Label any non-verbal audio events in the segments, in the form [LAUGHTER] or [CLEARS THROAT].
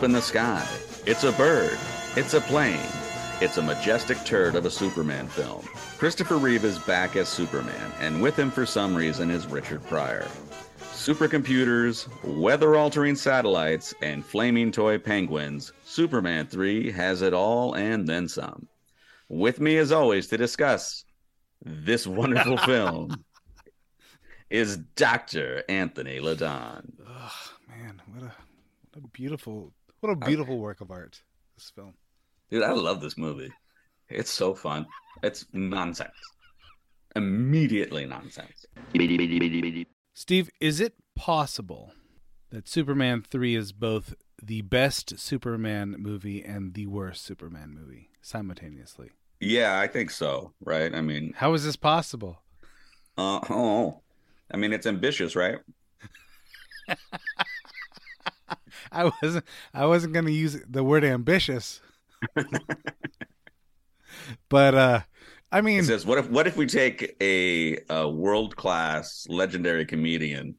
up in the sky. It's a bird. It's a plane. It's a majestic turd of a Superman film. Christopher Reeve is back as Superman, and with him for some reason is Richard Pryor. Supercomputers, weather altering satellites, and flaming toy penguins, Superman 3 has it all and then some. With me, as always, to discuss this wonderful [LAUGHS] film is Dr. Anthony Ladon. Oh man, what a what a beautiful what a beautiful work of art this film. Dude, I love this movie. It's so fun. It's nonsense. Immediately nonsense. Steve, is it possible that Superman 3 is both the best Superman movie and the worst Superman movie simultaneously? Yeah, I think so, right? I mean, How is this possible? uh, oh, I mean, it's ambitious, right? [LAUGHS] [LAUGHS] I wasn't I wasn't going to use the word ambitious. [LAUGHS] but uh I mean It says, "What if what if we take a, a world class legendary comedian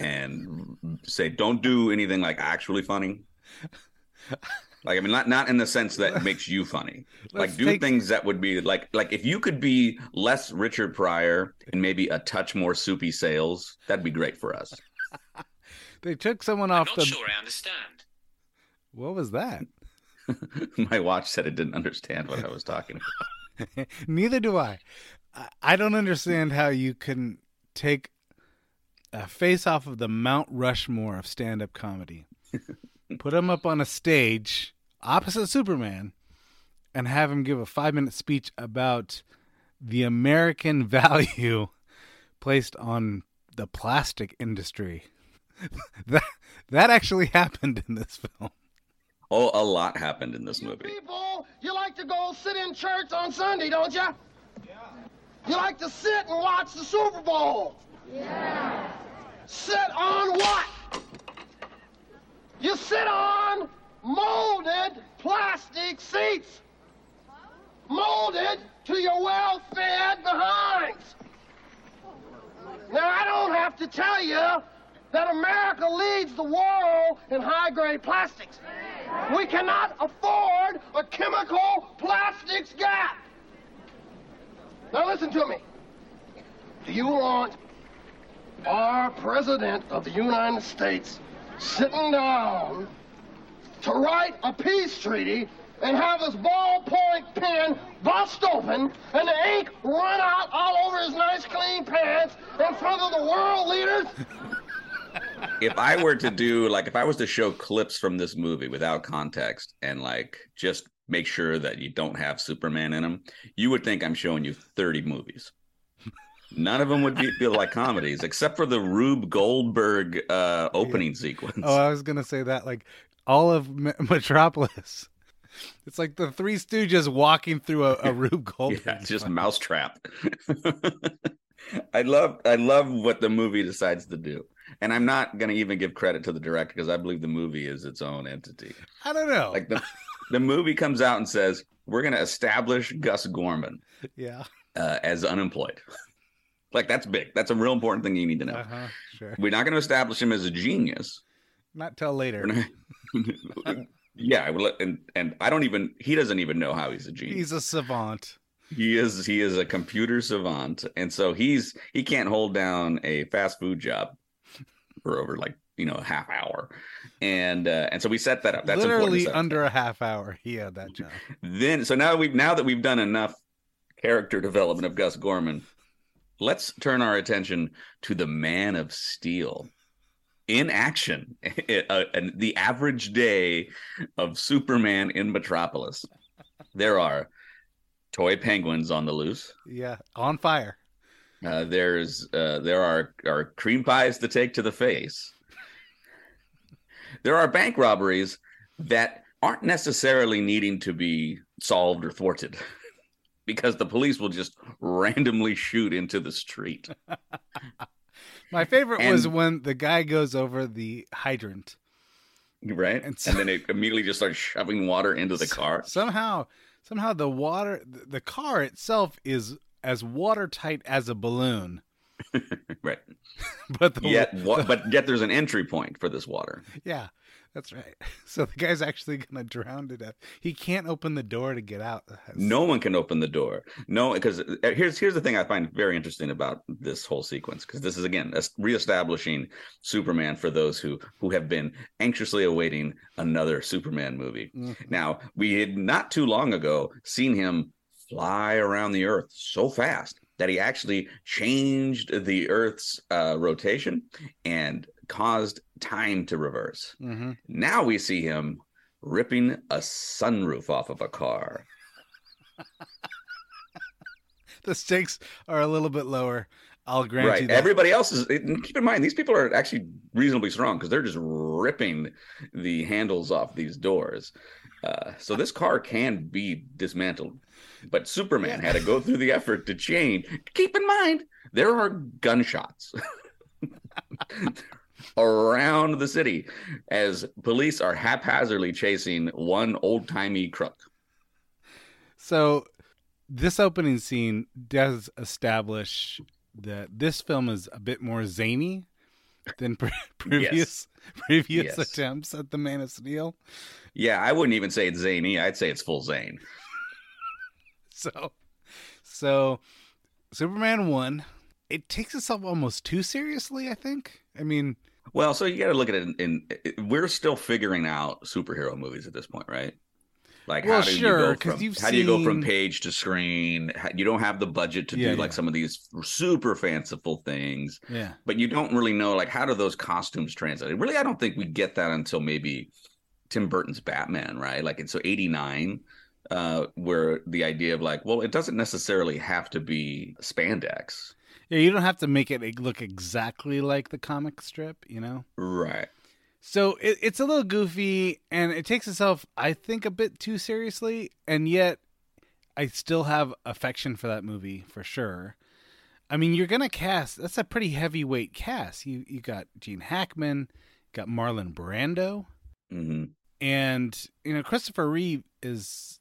and say, don't do anything like actually funny." [LAUGHS] Like I mean, not not in the sense that makes you funny. Like do take- things that would be like like if you could be less Richard Pryor and maybe a touch more Soupy Sales, that'd be great for us. They took someone off the. I'm off not the sure I understand. What was that? [LAUGHS] My watch said it didn't understand what I was talking about. [LAUGHS] Neither do I. I- I don't understand how you can take a face off of the Mount Rushmore of stand up comedy, [LAUGHS] put him up on a stage opposite Superman, and have him give a five minute speech about the American value placed on the plastic industry. [LAUGHS] that that actually happened in this film. Oh, a lot happened in this movie. People, you like to go sit in church on Sunday, don't you? Yeah. You like to sit and watch the Super Bowl? Yeah. Sit on what? You sit on molded plastic seats. Molded to your well-fed behinds. Now, I don't have to tell you that America leads the world in high-grade plastics. We cannot afford a chemical plastics gap. Now listen to me. Do you want our President of the United States sitting down to write a peace treaty and have his ballpoint pen bust open and the ink run out all over his nice clean pants in front of the world leaders? [LAUGHS] if I were to do like if I was to show clips from this movie without context and like just make sure that you don't have Superman in them, you would think I'm showing you 30 movies. None of them would be, feel like comedies, except for the Rube Goldberg uh, opening sequence. Oh, I was gonna say that like all of Me- Metropolis. It's like the Three Stooges walking through a, a [LAUGHS] Rube Goldberg. yeah, it's just mousetrap. [LAUGHS] I love I love what the movie decides to do. And I'm not gonna even give credit to the director because I believe the movie is its own entity. I don't know. Like the the movie comes out and says, We're gonna establish Gus Gorman yeah, uh, as unemployed. [LAUGHS] Like that's big. That's a real important thing you need to know. Uh-huh, sure. We're not going to establish him as a genius. Not till later. [LAUGHS] yeah, and and I don't even he doesn't even know how he's a genius. He's a savant. He is he is a computer savant, and so he's he can't hold down a fast food job for over like you know a half hour, and uh, and so we set that up. That's Literally under a half hour, he had that job. then so now we've now that we've done enough character development of Gus Gorman, let's turn our attention to the Man of Steel in action. [LAUGHS] Uh, and the average day of Superman in Metropolis. There are toy penguins on the loose. Yeah, on fire. Uh, there's uh, there are are cream pies to take to the face. There are bank robberies that aren't necessarily needing to be solved or thwarted [LAUGHS] because the police will just randomly shoot into the street. [LAUGHS] My favorite was when the guy goes over the hydrant. Right? And And, then it immediately just starts shoving water into the car. Somehow, somehow the water, the car itself is as watertight as a balloon. [LAUGHS] Right. But the Yet, wa- but yet there's an entry point for this water. yeah, that's right. [LAUGHS] So the guy's actually gonna drown to death. He can't open the door to get out. That's- No one can open the door. No, because here's here's the thing I find very interesting about this whole sequence because this is again reestablishing Superman for those who who have been anxiously awaiting another Superman movie. Mhm. Now we had not too long ago seen him fly around the Earth so fast that he actually changed the Earth's uh, rotation and caused time to reverse. Mhm. Now we see him ripping a sunroof off of a car. [LAUGHS] The stakes are a little bit lower. I'll grant you that. Everybody else is. and Keep in mind, these people are actually reasonably strong because they're just ripping the handles off these doors. Uh, so this car can be dismantled, but Superman had to go through the effort to change. Keep in mind, there are gunshots [LAUGHS] around the city as police are haphazardly chasing one old timey crook. So this opening scene does establish that this film is a bit more zany than pre- [LAUGHS] previous previous Yes. attempts at the Man of Steel. Yeah, I wouldn't even say it's zany. I'd say it's full zane. [LAUGHS] So so Superman 1 it takes itself almost too seriously, I think. I mean, Well, so you got to look at it in, in. We're still figuring out superhero movies at this point, right? Like, Well, how do sure, you go from how do you go from page to screen? You don't have the budget to Yeah, do like yeah. some of these super fanciful things, yeah. but you don't really know like how do those costumes translate. Really, I don't think we get that until maybe Tim Burton's Batman, right? Like, it's so eighty nine. Uh, where the idea of like, well, it doesn't necessarily have to be spandex, Yeah, you don't have to make it look exactly like the comic strip, you know? right? So it, it's a little goofy and it takes itself, I think, a bit too seriously. And yet, I still have affection for that movie for sure. I mean, you're gonna cast. That's a pretty heavyweight cast. You you got Gene Hackman, got Marlon Brando, hmm and you know Christopher Reeve is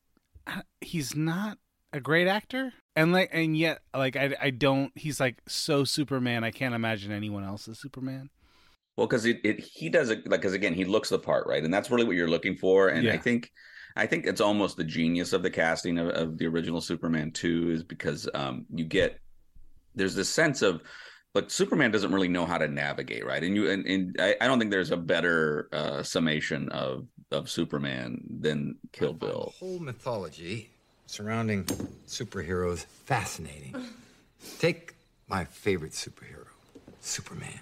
he's not a great actor, and like and yet like I I don't. He's like so Superman. I can't imagine anyone else as Superman. Well, because it, it he does it like because again he looks the part right, and that's really what you're looking for. And I think I think it's almost the genius of the casting of, of the original Superman two is because um you get there's this sense of but Superman doesn't really know how to navigate right, and you and, and I, I don't think there's a better uh, summation of of Superman than Kill Bill. The whole mythology surrounding superheroes fascinating. [LAUGHS] Take my favorite superhero, Superman.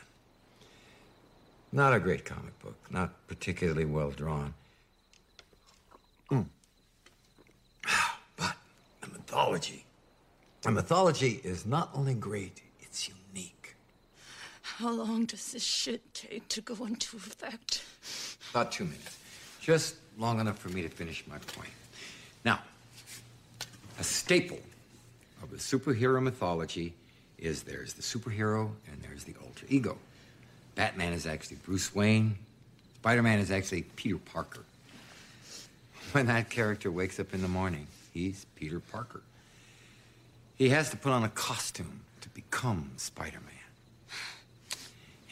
Not a great comic book, not particularly well drawn. Mm. But the mythology. The mythology is not only great, it's unique. How long does this shit take to go into effect? About two minutes. Just long enough for me to finish my point. Now, a staple of the superhero mythology is there's the superhero and there's the alter ego. Batman is actually Bruce Wayne. Spider Man is actually Peter Parker. When that character wakes up in the morning, he's Peter Parker. He has to put on a costume to become Spider Man.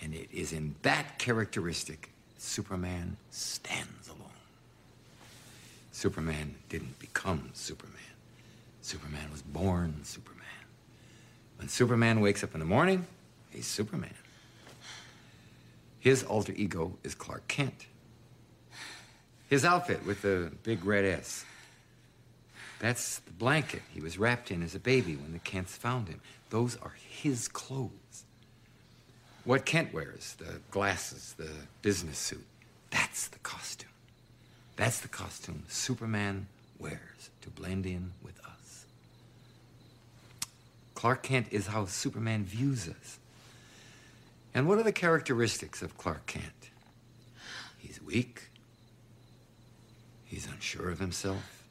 And it is in that characteristic Superman stands alone. Superman didn't become Superman. Superman was born Superman. When Superman wakes up in the morning, he's Superman. His alter ego is Clark Kent. His outfit with the big red S. That's the blanket he was wrapped in as a baby when the Kents found him. Those are his clothes. What Kent wears, the glasses, the business suit, that's the costume. That's the costume Superman wears to blend in with us. Clark Kent is how Superman views us. And what are the characteristics of Clark Kent? He's weak. He's unsure of himself.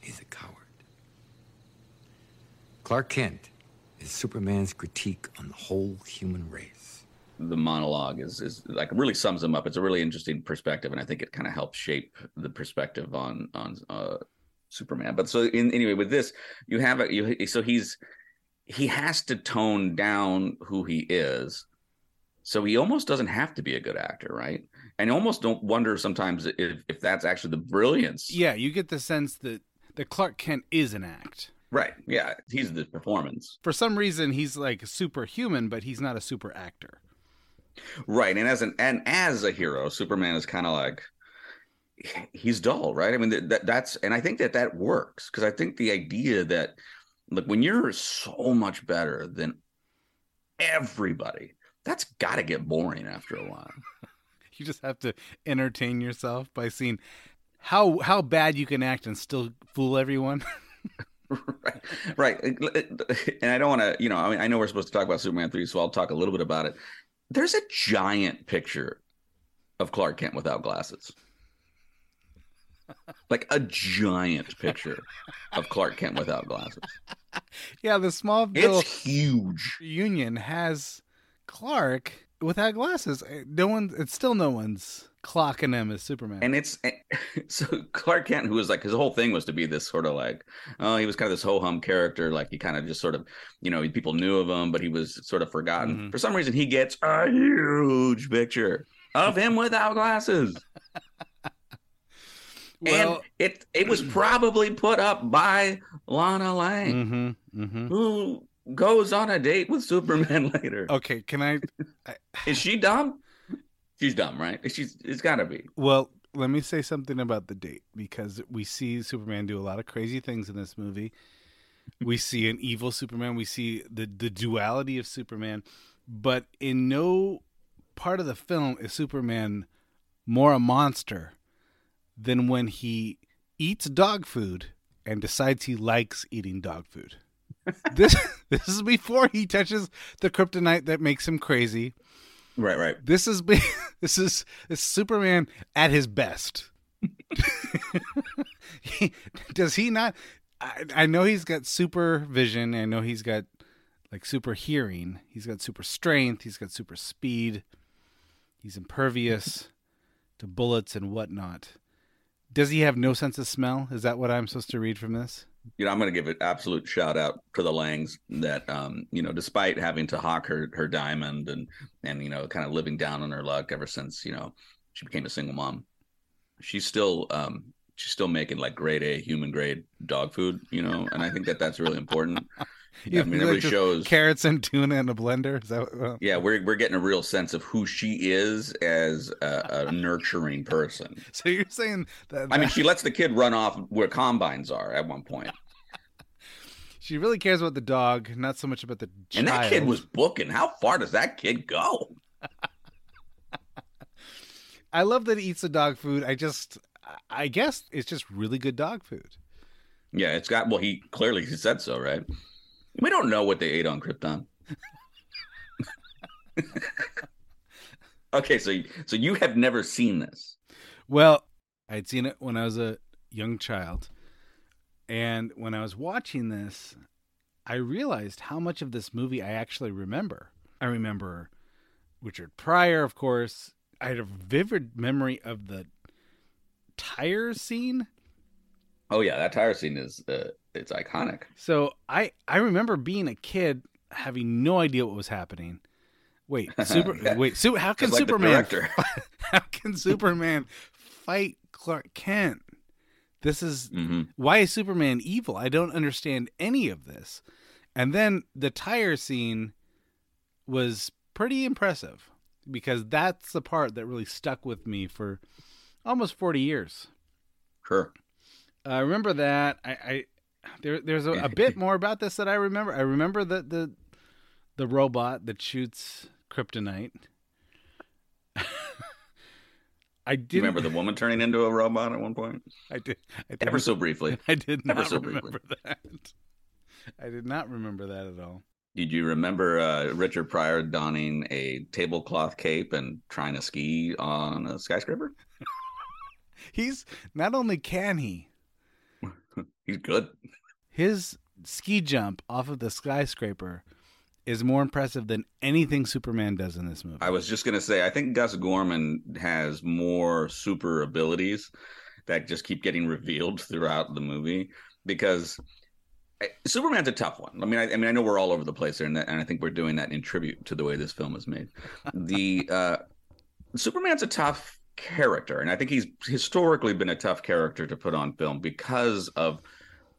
He's a coward. Clark Kent is Superman's critique on the whole human race. The monologue is is like really sums him up. It's a really interesting perspective, and I think it kind of helps shape the perspective on on uh, Superman. But so in, anyway, with this, you have a you so he's he has to tone down who he is. So he almost doesn't have to be a good actor, right? And you almost don't wonder sometimes if, if that's actually the brilliance. Yeah, you get the sense that that Clark Kent is an act. Right. Yeah. He's the performance. For some reason, he's like superhuman, but he's not a super actor. Right. And as an and as a hero, Superman is kind of like he's dull, right? I mean, that, that's and I think that that works because I think the idea that look when you're so much better than everybody, that's got to get boring after a while. [LAUGHS] you just have to entertain yourself by seeing how how bad you can act and still fool everyone. [LAUGHS] right, right. And I don't want to, you know, I mean, I know we're supposed to talk about Superman three, so I'll talk a little bit about it. There's a giant picture of Clark Kent without glasses. like a giant picture of Clark Kent without glasses. [LAUGHS] Yeah, the Smallville it's huge. Union has Clark without glasses. No one. It's still no one's clocking him as Superman. And it's [LAUGHS] so Clark Kent, who was like his whole thing was to be this sort of like, oh, he was kind of this ho hum character. Like he kind of just sort of, you know, people knew of him, but he was sort of forgotten. Mm-hmm. For some reason, he gets a huge picture of him without glasses. Well, and it it was [CLEARS THROAT] probably put up by Lana Lang, mm-hmm, mm-hmm. who goes on a date with Superman [LAUGHS] later. Okay, can I? I... Is she dumb? She's dumb, right? She's it's got to be. Well, let me say something about the date because we see Superman do a lot of crazy things in this movie. we see an evil Superman. We see the the duality of Superman, but in no part of the film is Superman more a monster than when he eats dog food and decides he likes eating dog food. [LAUGHS] this this is before he touches the kryptonite that makes him crazy. Right, right. This is [LAUGHS] this is this Superman at his best. [LAUGHS] he, does he not? I, I know he's got super vision. I know he's got like super hearing. He's got super strength. He's got super speed. He's impervious to bullets and whatnot. Does he have no sense of smell? Is that what I'm supposed to read from this? you know, I'm going to give an absolute shout out to the Langs that, um, you know, despite having to hawk her her diamond and and you know, kind of living down on her luck ever since you know she became a single mom, she's still um, she's still making like grade A human grade dog food, you know, and I think that that's really important. [LAUGHS] I mean, everybody shows carrots and tuna in a blender. Is that uh, yeah, we're we're getting a real sense of who she is as a, a nurturing person. [LAUGHS] So you're saying that, that, I mean, she lets the kid run off where combines are at one point. [LAUGHS] she really cares about the dog, not so much about the. And that kid was booking. How far does that kid go? [LAUGHS] I love that he eats the dog food. I just, I guess it's just really good dog food. Yeah, it's got. Well, he clearly he said so, right? We don't know what they ate on Krypton. okay, so so you have never seen this. Well, I'd seen it when I was a young child. And when I was watching this, I realized how much of this movie I actually remember. I remember Richard Pryor, of course. I had a vivid memory of the tire scene. Oh yeah, that tire scene is uh, it's iconic. So I I remember being a kid having no idea what was happening. Wait, [LAUGHS] super. Yeah. Wait, su- how can like Superman? [LAUGHS] how can Superman fight Clark Kent? This is hmm why is Superman evil? I don't understand any of this. And then the tire scene was pretty impressive because that's the part that really stuck with me for almost 40 years. Sure. I remember that. I, I there, there's a, a [LAUGHS] bit more about this that I remember. I remember the the the robot that shoots kryptonite. [LAUGHS] I didn't remember the woman turning into a robot at one point? I did. I did Ever so briefly. [LAUGHS] I did ever not so briefly. remember that. I did not remember that at all. Did you remember uh, Richard Pryor donning a tablecloth cape and trying to ski on a skyscraper? He's not only can he [LAUGHS] He's good. his ski jump off of the skyscraper is more impressive than anything Superman does in this movie. I was just gonna say, I think Gus Gorman has more super abilities that just keep getting revealed throughout the movie because eh, Superman's a tough one. I mean, I, I mean, I know we're all over the place there, and, that, and I think we're doing that in tribute to the way this film is made. The [LAUGHS] uh, Superman's a tough character, and I think he's historically been a tough character to put on film because of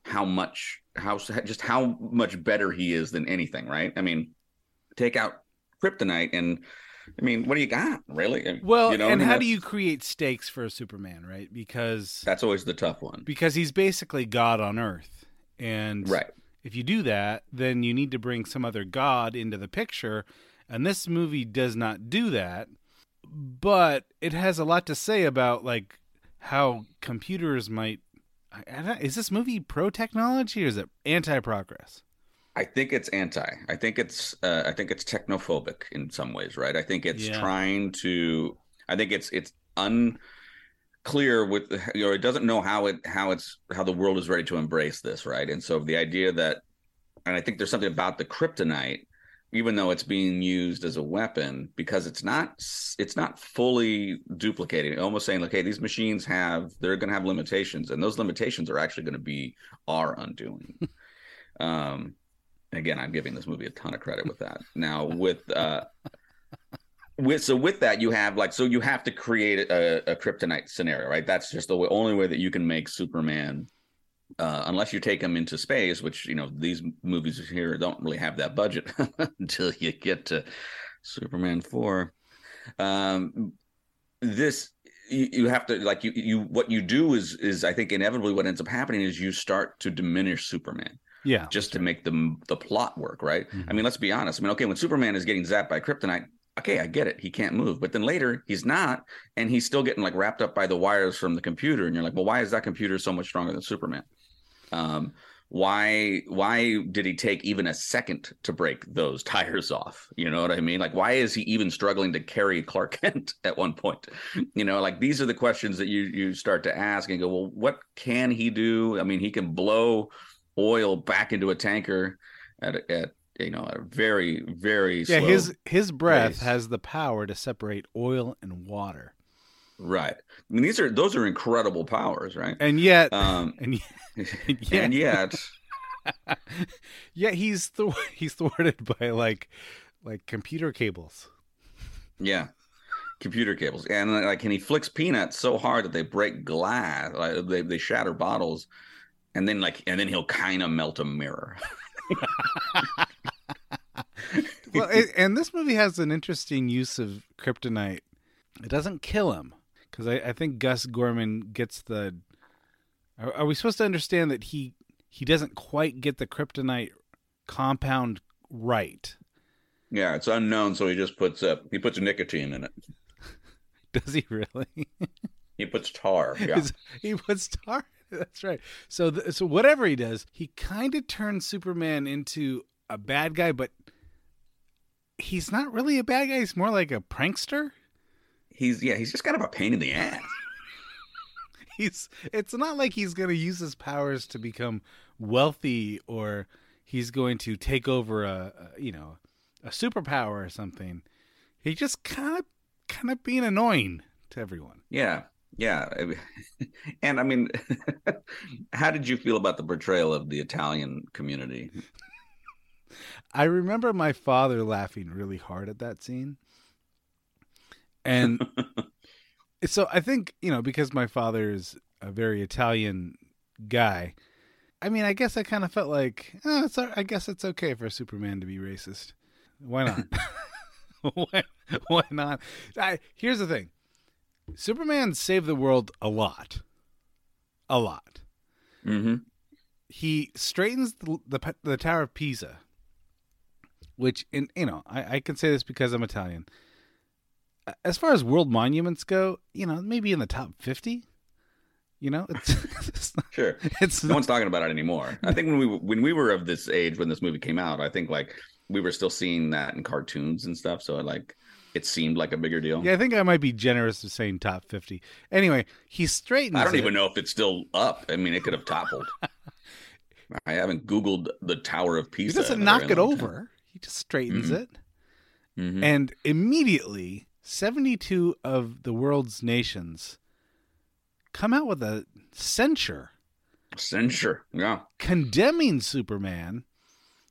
how much how just how much better he is than anything. Right? I mean, take out kryptonite and. I mean, what do you got, really? well, You know, and how do you create stakes for a Superman, right? Because That's always the tough one. because he's basically God on Earth, and Right. if you do that, then you need to bring some other god into the picture, and this movie does not do that. But it has a lot to say about like how computers might. I- I don't- Is this movie pro technology or is it anti progress? I think it's anti. I think it's uh, I think it's technophobic in some ways, right? I think it's Yeah. trying to I think it's it's unclear with the, you know it doesn't know how it how it's how the world is ready to embrace this, right? And so the idea that and I think there's something about the kryptonite even though it's being used as a weapon because it's not it's not fully duplicating almost saying like hey these machines have they're going to have limitations and those limitations are actually going to be our undoing. [LAUGHS] Um again i'm giving this movie a ton of credit with that. Now with uh with so with that you have like so you have to create a, a kryptonite scenario right? That's just the way, only way that you can make superman uh, unless you take them into space, which you know these movies here don't really have that budget [LAUGHS] until you get to Superman four. Um, this you, you have to like you you what you do is is I think inevitably what ends up happening is you start to diminish Superman Yeah, just to make the the plot work, right? I Mhm. mean, let's be honest. I mean, okay, when Superman is getting zapped by kryptonite, okay, I get it. He can't move. But then later, he's not, and he's still getting like wrapped up by the wires from the computer. And you're like, well, why is that computer so much stronger than Superman? Um, why why did he take even a second to break those tires off? You know what I mean? Like, why is he even struggling to carry Clark [LAUGHS] Kent at one point? You know, like these are the questions that you you start to ask and go, well, what can he do? I mean, he can blow oil back into a tanker at at you know a very very yeah. slow His his breath pace. has the power to separate oil and water, right. I mean, these are those are incredible powers, right? and yet, Um, [LAUGHS] and [LAUGHS] yet, and yet, [LAUGHS] yeah, he's thwart- he's thwarted by like like computer cables. yeah, computer cables, and like, and he flicks peanuts so hard that they break glass, like they they shatter bottles, and then like, and then he'll kind of melt a mirror. well, and this movie has an interesting use of kryptonite. It doesn't kill him because I, I think Gus Gorman gets the. Are, are we supposed to understand that he he doesn't quite get the kryptonite compound right? Yeah, it's unknown, so he just puts up he puts nicotine in it. [LAUGHS] Does he really? [LAUGHS] He puts tar. Yeah, he puts tar. [LAUGHS] That's right. So th- so whatever he does, he kind of turns Superman into a bad guy, but he's not really a bad guy. He's more like a prankster. He's yeah he's just kind of a pain in the ass. [LAUGHS] he's it's not like he's going to use his powers to become wealthy or he's going to take over a, a you know a superpower or something he just kind of kind of being annoying to everyone Yeah. Yeah, [LAUGHS] and I mean, [LAUGHS] how did you feel about the portrayal of the Italian community? I remember my father laughing really hard at that scene. And [LAUGHS] so I think, you know, because my father's a very Italian guy, I mean, I guess I kind of felt like, oh, it's, I guess it's okay for Superman to be racist. Why not? [LAUGHS] [LAUGHS] why, why not? I, here's the thing Superman saved the world a lot. A lot. hmm He straightens the, the, the Tower of Pisa, which, in you know, I, I can say this because I'm Italian. As far as world monuments go, you know, maybe in the top 50. You know, it's, [LAUGHS] it's not, Sure. it's No one's talking about it anymore. I think when we when we were of this age when this movie came out, I think like we were still seeing that in cartoons and stuff. So like it seemed like a bigger deal. Yeah, I think I might be generous of saying top 50. Anyway, he straightens I don't it. even know if it's still up. I mean, it could have toppled. [LAUGHS] I haven't Googled the Tower of Pisa. He doesn't knock it over. He just straightens Mhm. it. time. Mhm. And immediately, 72 of the world's nations come out with a censure Censure. Yeah. condemning Superman.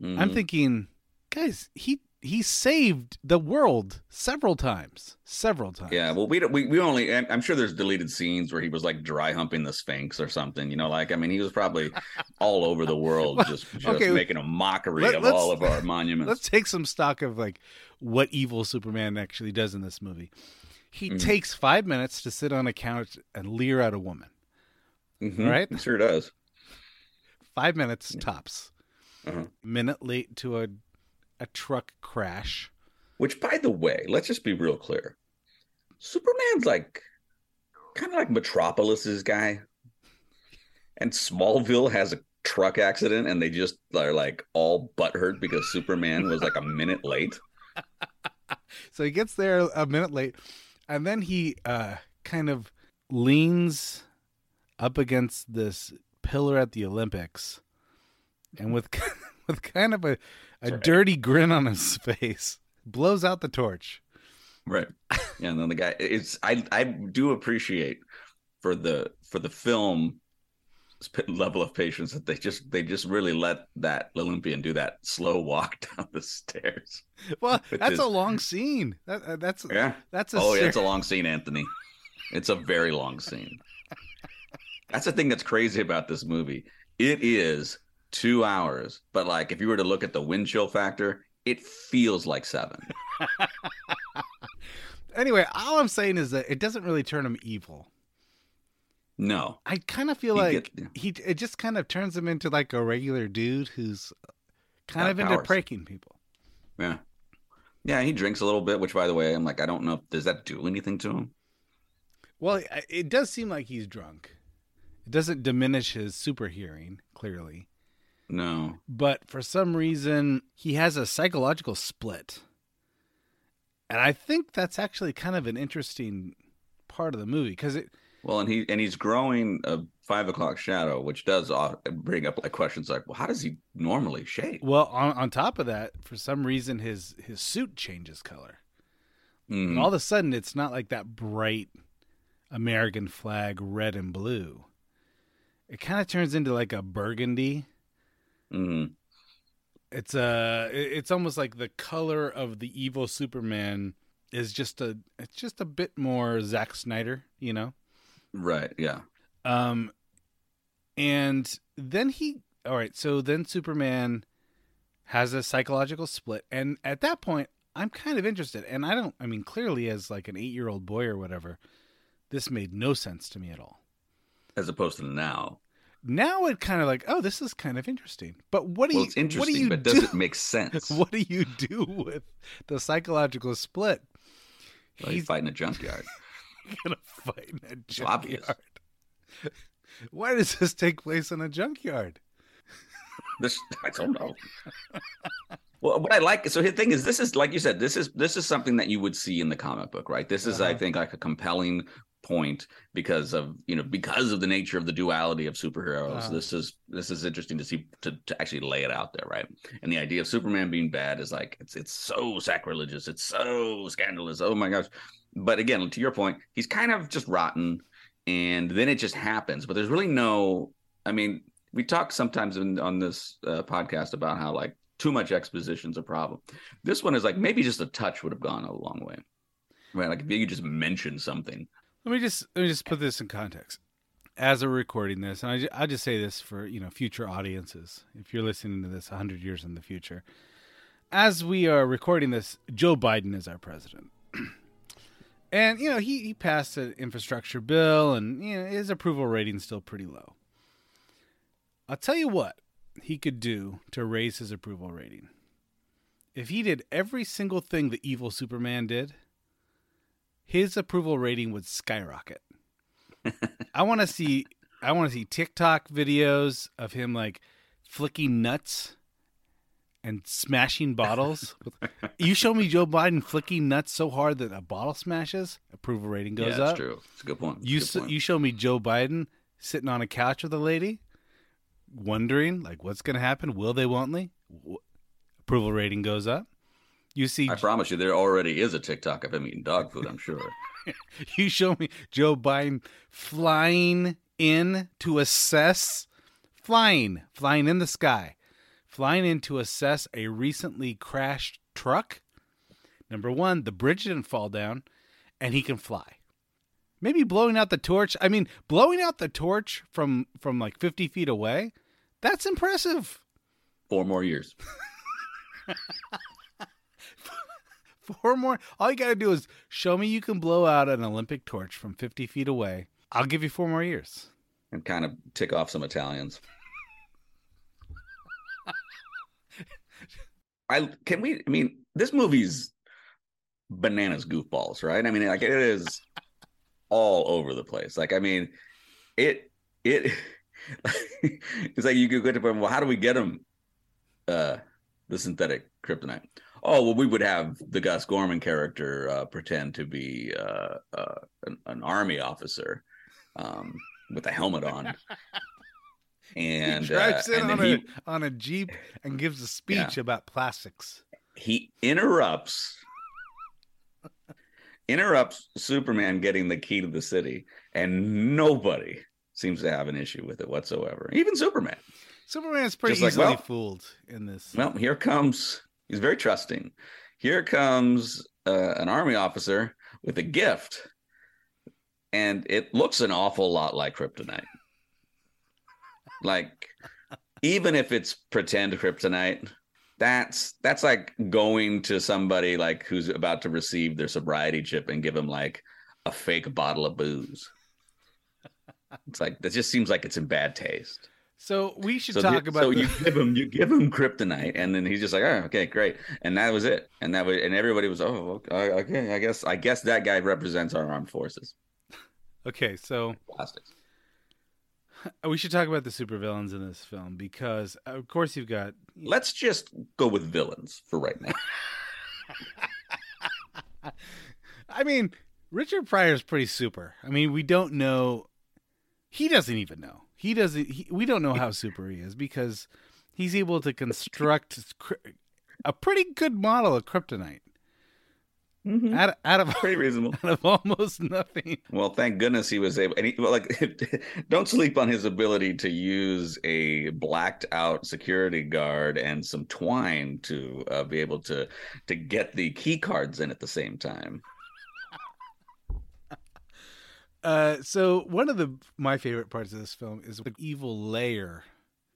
I'm Mhm. thinking, guys, he he saved the world several times, several times. Yeah, well, we don't, we we only. I'm sure there's deleted scenes where he was like dry humping the Sphinx or something. You know, like I mean, he was probably [LAUGHS] all over the world, just just okay, making a mockery let- of all of our [LAUGHS] monuments. Let's take some stock of like what evil Superman actually does in this movie. He Mhm. takes five minutes to sit on a couch and leer at a woman. Mhm, right? it sure does. Five minutes tops. Uh-huh. Minute late to a a truck crash. Which, by the way, let's just be real clear. Superman's like kind of like Metropolis's guy, and Smallville has a truck accident, and they just are like all butthurt because Superman was like a minute late. [LAUGHS] So he gets there a minute late, and then he uh, kind of leans up against this pillar at the Olympics, and with [LAUGHS] with kind of a, a right. dirty grin on his [LAUGHS] face, blows out the torch. Right. Yeah, and then the guy it's I I do appreciate for the for the film level of patience that they just they just really let that Olympian do that slow walk [LAUGHS] down the stairs. Well, that's is- a long scene. That, uh, that's Yeah. that's a Oh, yeah, it's a long scene, Anthony. It's a very long scene. [LAUGHS] That's the thing that's crazy about this movie. It is two hours, but like if you were to look at the wind chill factor, it feels like seven. [LAUGHS] anyway. All I'm saying is that it doesn't really turn him evil. No. I kind of feel He like get- he it just kind of turns him into like a regular dude who's uh, kind Got of into powers. pranking people. Yeah. Yeah, he drinks a little bit, which by the way, I'm like, I don't know, does that do anything to him? Well, it does seem like he's drunk. It doesn't diminish his super hearing, clearly. No. But for some reason, he has a psychological split. And I think that's actually kind of an interesting part of the movie because it, Well, and he and he's growing a five o'clock shadow, which does bring up like questions like, well, how does he normally shave? well, on, on top of that, for some reason, his, his suit changes color. Mm, All of a sudden, it's not like that bright American flag red and blue. It kind of turns into like a burgundy. Mhm. It's uh it's almost like the color of the evil Superman is just a it's just a bit more Zack Snyder, you know. Right. Yeah. Um and then he all right, so then Superman has a psychological split and at that point I'm kind of interested and I don't I mean clearly as like an 8-year-old boy or whatever this made no sense to me at all. As opposed to now. Now it kind of like, oh, this is kind of interesting. But what do Well, you it's what do interesting, you but do? does it [LAUGHS] make sense? [LAUGHS] what do you do with the psychological split? Well, he's fighting a junkyard. [LAUGHS] gonna fight in a It's obvious. junkyard. Why does this take place in a junkyard? This I don't know. well, what I like so the thing is, this is like you said, this is this is something that you would see in the comic book, right? This is, I Uh-huh. think, like a compelling point because of you know because of the nature of the duality of superheroes. Uh-huh. This is this is interesting to see to, to actually lay it out there, right? And the idea of Superman being bad is like it's it's so sacrilegious, it's so scandalous. Oh my gosh! But again, to your point, he's kind of just rotten. and then it just happens. But there's really no. I mean, we talk sometimes in, on this uh, podcast about how like too much exposition's a problem. This one is like maybe just a touch would have gone a long way. Right, like if you just mention something. Let me just let me just put this in context. As we're recording this, and I, will just say this for you know future audiences, if you're listening to this hundred years in the future, as we are recording this, Joe Biden is our president, [CLEARS THROAT] and you know he he passed an infrastructure bill, and you know his approval rating's still pretty low. I'll tell you what he could do to raise his approval rating. If he did every single thing the evil Superman did his approval rating would skyrocket. [LAUGHS] I want to see I want to see TikTok videos of him like flicking nuts and smashing bottles. [LAUGHS] you show me Joe Biden flicking nuts so hard that a bottle smashes, approval rating goes yeah, that's up. true. It's a good point. you good point. you show me Joe Biden sitting on a couch with a lady, wondering like what's going to happen. Will they? Won't they? Approval rating goes up. You see, I promise you, there already is a TikTok of him eating dog food. I'm sure. [LAUGHS] you show me Joe Biden flying in to assess, flying, flying in the sky, flying in to assess a recently crashed truck. Number one, the bridge didn't fall down, and he can fly. Maybe blowing out the torch. I mean, blowing out the torch from from like 50 feet away. That's impressive. Four more years. [LAUGHS] four more. All you got to do is show me you can blow out an Olympic torch from 50 feet away. I'll give you four more years. And kind of tick off some Italians. [LAUGHS] I can we I mean this movie's bananas goofballs, right? I mean like it is all over the place. Like I mean it it [LAUGHS] it's like you could go to well how do we get them uh the synthetic kryptonite? Oh well we would have the gus gorman character uh, pretend to be uh, uh, an, an, army officer um, with a helmet on. [LAUGHS] And he drives uh, in and on, he, a, on a jeep and gives a speech Yeah. about plastics. He interrupts interrupts superman getting the key to the city and nobody seems to have an issue with it whatsoever even superman. Superman's pretty Just like, easily well- fooled in this. well here comes he's very trusting. Here comes uh, an army officer with a gift and it looks an awful lot like kryptonite. Like even if it's pretend kryptonite that's that's like going to somebody like who's about to receive their sobriety chip and give him like a fake bottle of booze. It's like that just seems like it's in bad taste so we should so talk the- about so the- you give him you give him kryptonite and then he's just like oh okay great and that was it and that was and everybody was oh okay, i guess i guess that guy represents our armed forces okay so plastics we should talk about the supervillains in this film because of course you've got let's just go with villains for right now [LAUGHS] I mean, Richard Pryor's pretty super. I mean, we don't know. He doesn't even know. He doesn't. He, we don't know how super he is because he's able to construct a pretty good model of kryptonite out, out of [LAUGHS] pretty reasonable [LAUGHS] out of almost nothing. well thank goodness he was able and he well, like [LAUGHS] don't sleep on his ability to use a blacked out security guard and some twine to uh, be able to to get the key cards in at the same time Uh, so one of the my favorite parts of this film is the evil layer.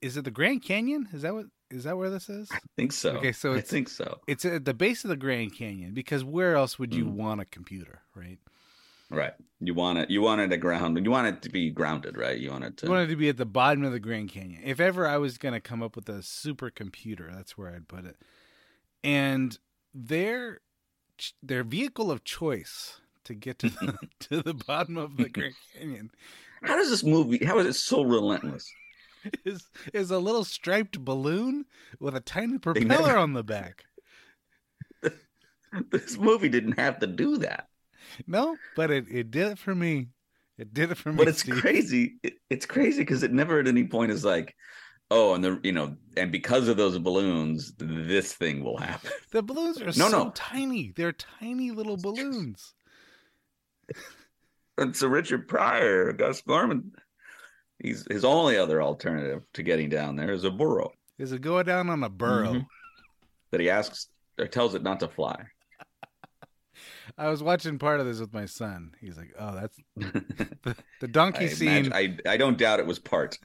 Is it the Grand Canyon? Is that what? Is that where this is? I think so. Okay, so I think so. It's at the base of the Grand Canyon because where else would you Mm. want a computer, right? Right. You want it. You want it to ground. You want it to be grounded, right? You want it to. I wanted to be at the bottom of the Grand Canyon. If ever I was going to come up with a supercomputer, that's where I'd put it. And their their vehicle of choice to get to the, [LAUGHS] to the bottom of the Grand Canyon How does this movie? How is it so relentless? [LAUGHS] is is a little striped balloon with a tiny never- propeller on the [LAUGHS] back. This movie didn't have to do that. No, but it, it did it for me. It did it for me. But it's Steve. crazy. It, it's crazy because it never at any point is like, oh, and the you know, and because of those balloons, this thing will happen. The balloons are No, so no. tiny. They're tiny little balloons. And so Richard Pryor, Gus Gorman, he's his only other alternative to getting down there is a burro Is it go down on a burro? Mhm. that he asks or tells it not to fly. [LAUGHS] I was watching part of this with my son. He's like, "Oh, that's [LAUGHS] the, the donkey I, scene." imagine- I I don't doubt it was part.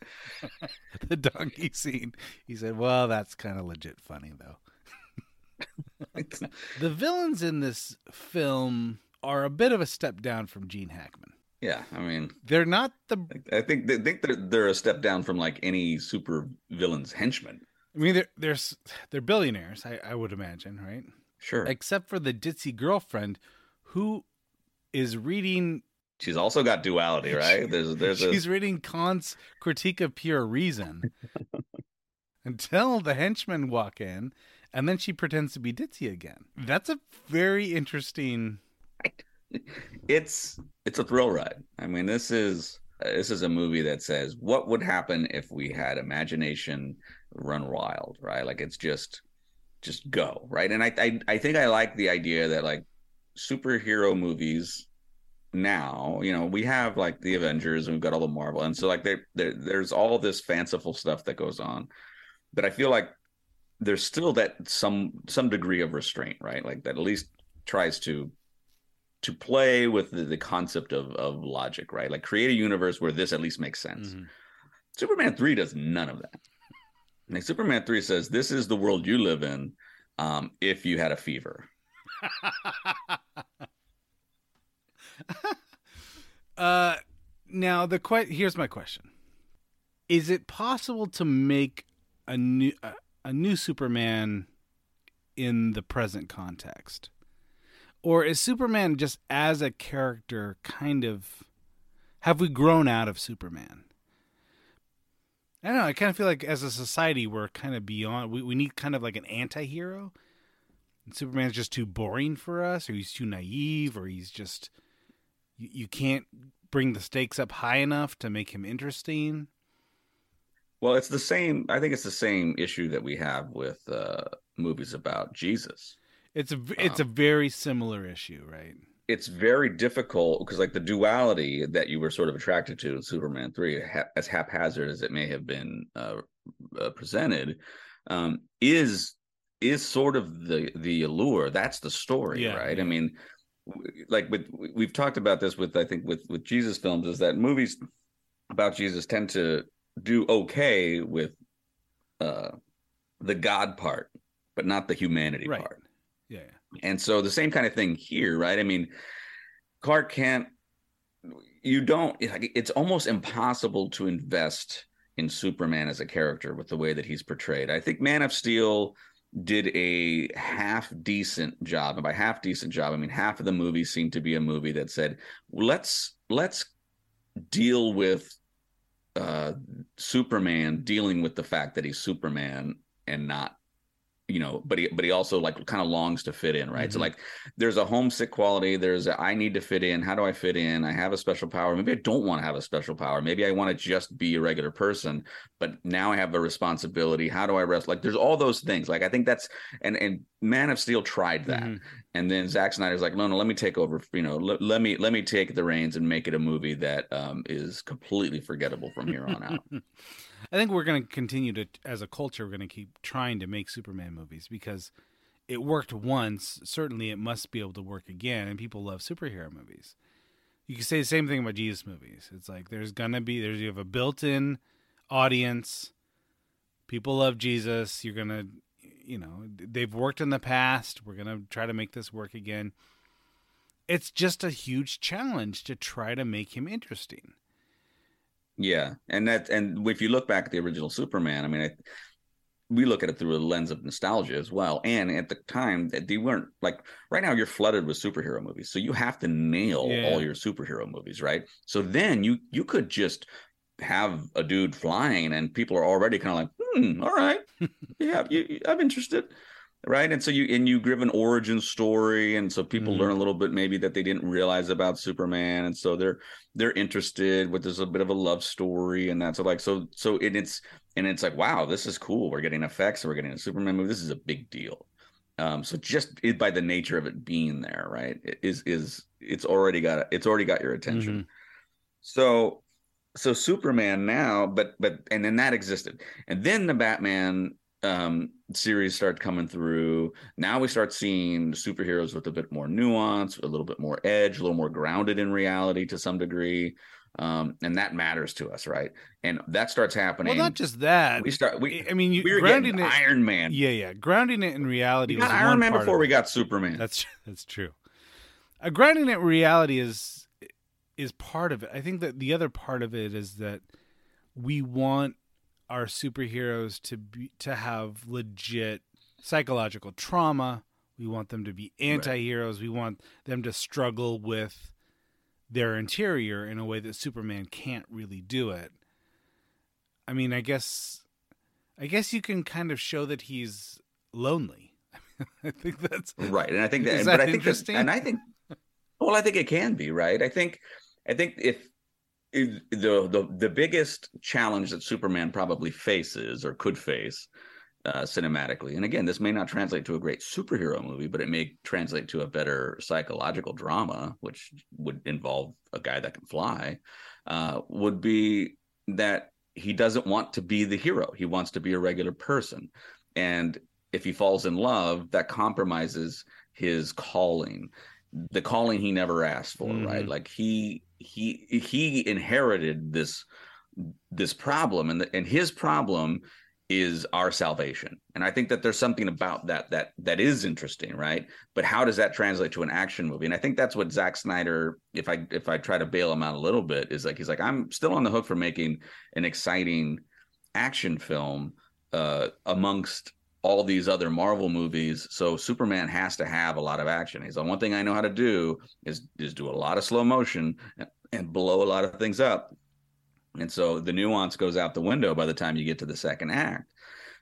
[LAUGHS] the donkey scene. He said, "Well, that's kind of legit funny, though." The villains in this film are a bit of a step down from Gene Hackman. yeah, I mean, They're not the. I think they think they're they're a step down from like any super villain's henchman. I mean, they're they're they're billionaires. I, I would imagine, right? Sure, Except for the ditzy girlfriend, who is reading. she's also got duality, right? [LAUGHS] There's there's a She's reading Kant's Critique of Pure Reason [LAUGHS] until the henchmen walk in, and then she pretends to be ditzy again. That's a very interesting. It's it's a thrill ride. I mean, this is this is a movie that says what would happen if we had imagination run wild, right? Like it's just just go, right? And I I, I think I like the idea that like superhero movies now, you know, we have like the Avengers and we've got all the Marvel, and so like there there there's all this fanciful stuff that goes on, but I feel like there's still that some some degree of restraint, right? Like that at least tries to to play with the, the concept of of logic, right? Like create a universe where this at least makes sense. Mhm. Superman 3 does none of that. Like Superman 3 says, This is the world you live in um, if you had a fever. [LAUGHS] uh, now the que- here's my question: Is it possible to make a new a, a new Superman in the present context, or is Superman just as a character kind of have we grown out of Superman? I don't know. I kind of feel like as a society we're kind of beyond. We we need kind of like an anti-hero. Superman's just too boring for us, or he's too naive, or he's just you, you can't bring the stakes up high enough to make him interesting. Well, it's the same. I think it's the same issue that we have with uh, movies about Jesus. It's a it's a very similar issue, right? It's very difficult because, like, the duality that you were sort of attracted to in Superman 3, ha- as haphazard as it may have been uh, uh, presented, um, is is sort of the the allure. That's the story, Yeah, right? yeah. I mean, like with we've talked about this with I think with with Jesus films is that movies about Jesus tend to do okay with uh the God part, but not the humanity Right. part. And so the same kind of thing here, right? I mean, Clark Kent, you don't, it's almost impossible to invest in Superman as a character with the way that he's portrayed. I think Man of Steel did a half decent job. And by half decent job, I mean half of the movie seemed to be a movie that said, let's, let's deal with uh Superman dealing with the fact that he's Superman and not you know but he but he also like kind of longs to fit in right so Mhm. like there's a homesick quality there's a i need to fit in how do i fit in i have a special power maybe i don't want to have a special power maybe i want to just be a regular person but now i have a responsibility how do i rest like there's all those things like i think that's and and man of steel tried that Mhm. and then Zack Snyder's like, no, no, let me take over. You know, let, let me let me take the reins and make it a movie that um, is completely forgettable from here on out. [LAUGHS] I think we're going to continue to, as a culture, we're going to keep trying to make Superman movies because it worked once. Certainly, it must be able to work again, and people love superhero movies. You can say the same thing about Jesus movies. It's like there's gonna be there's you have a built-in audience. People love Jesus. You're gonna, you know, they've worked in the past. We're gonna try to make this work again. It's just a huge challenge to try to make him interesting. Yeah, and that and if you look back at the original Superman, I mean, I, we look at it through a lens of nostalgia as well. And at the time, they weren't like right now. You're flooded with superhero movies, so you have to nail Yeah. all your superhero movies, right? So then you you could just have a dude flying, and people are already kind of like, hmm, all right, [LAUGHS] yeah, you, you- I'm interested, right? And so you and you give an origin story, and so people Mhm. learn a little bit maybe that they didn't realize about Superman, and so they're they're interested. With there's a bit of a love story, and that's so like so so and it's and it's like wow, this is cool. We're getting effects, we're getting a Superman movie. This is a big deal. Um, so just it, by the nature of it being there, right, it is is it's already got it's already got your attention. Mm-hmm. So so Superman now, but but and then that existed, and then the Batman um series start coming through. Now we start seeing superheroes with a bit more nuance, a little bit more edge, a little more grounded in reality to some degree. Um, and that matters to us, right? And that starts happening. Well, not just that. we start. We, I mean, you, we were grounding it. Iron Man. Yeah, yeah. Grounding it in reality. we got was Iron Man before we got Superman. That's [LAUGHS] that's true. A grounding it in reality is is part of it. I think that the other part of it is that we want our superheroes to be to have legit psychological trauma. We want them to be anti-heroes. We want them to struggle with their interior in a way that Superman can't really do it. I mean, I guess I guess you can kind of show that he's lonely. [LAUGHS] I think that's right and i think that, Is but i think that, and i think well i think it can be right i think i think if the, the the biggest challenge that superman probably faces or could face uh, cinematically and again this may not translate to a great superhero movie but it may translate to a better psychological drama which would involve a guy that can fly uh, would be that he doesn't want to be the hero. He wants to be a regular person. And if he falls in love that compromises his calling the calling he never asked for Mhm. right like he he he inherited this this problem and the, and his problem is our salvation. And i think that there's something about that that that is interesting right? But how does that translate to an action movie? And i think that's what Zack Snyder if i if i try to bail him out a little bit is like he's like i'm still on the hook for making an exciting action film uh amongst all these other Marvel movies. So Superman has to have a lot of action. He's the one thing I know how to do is is do a lot of slow motion and, blow a lot of things up. And so the nuance goes out the window by the time you get to the second act.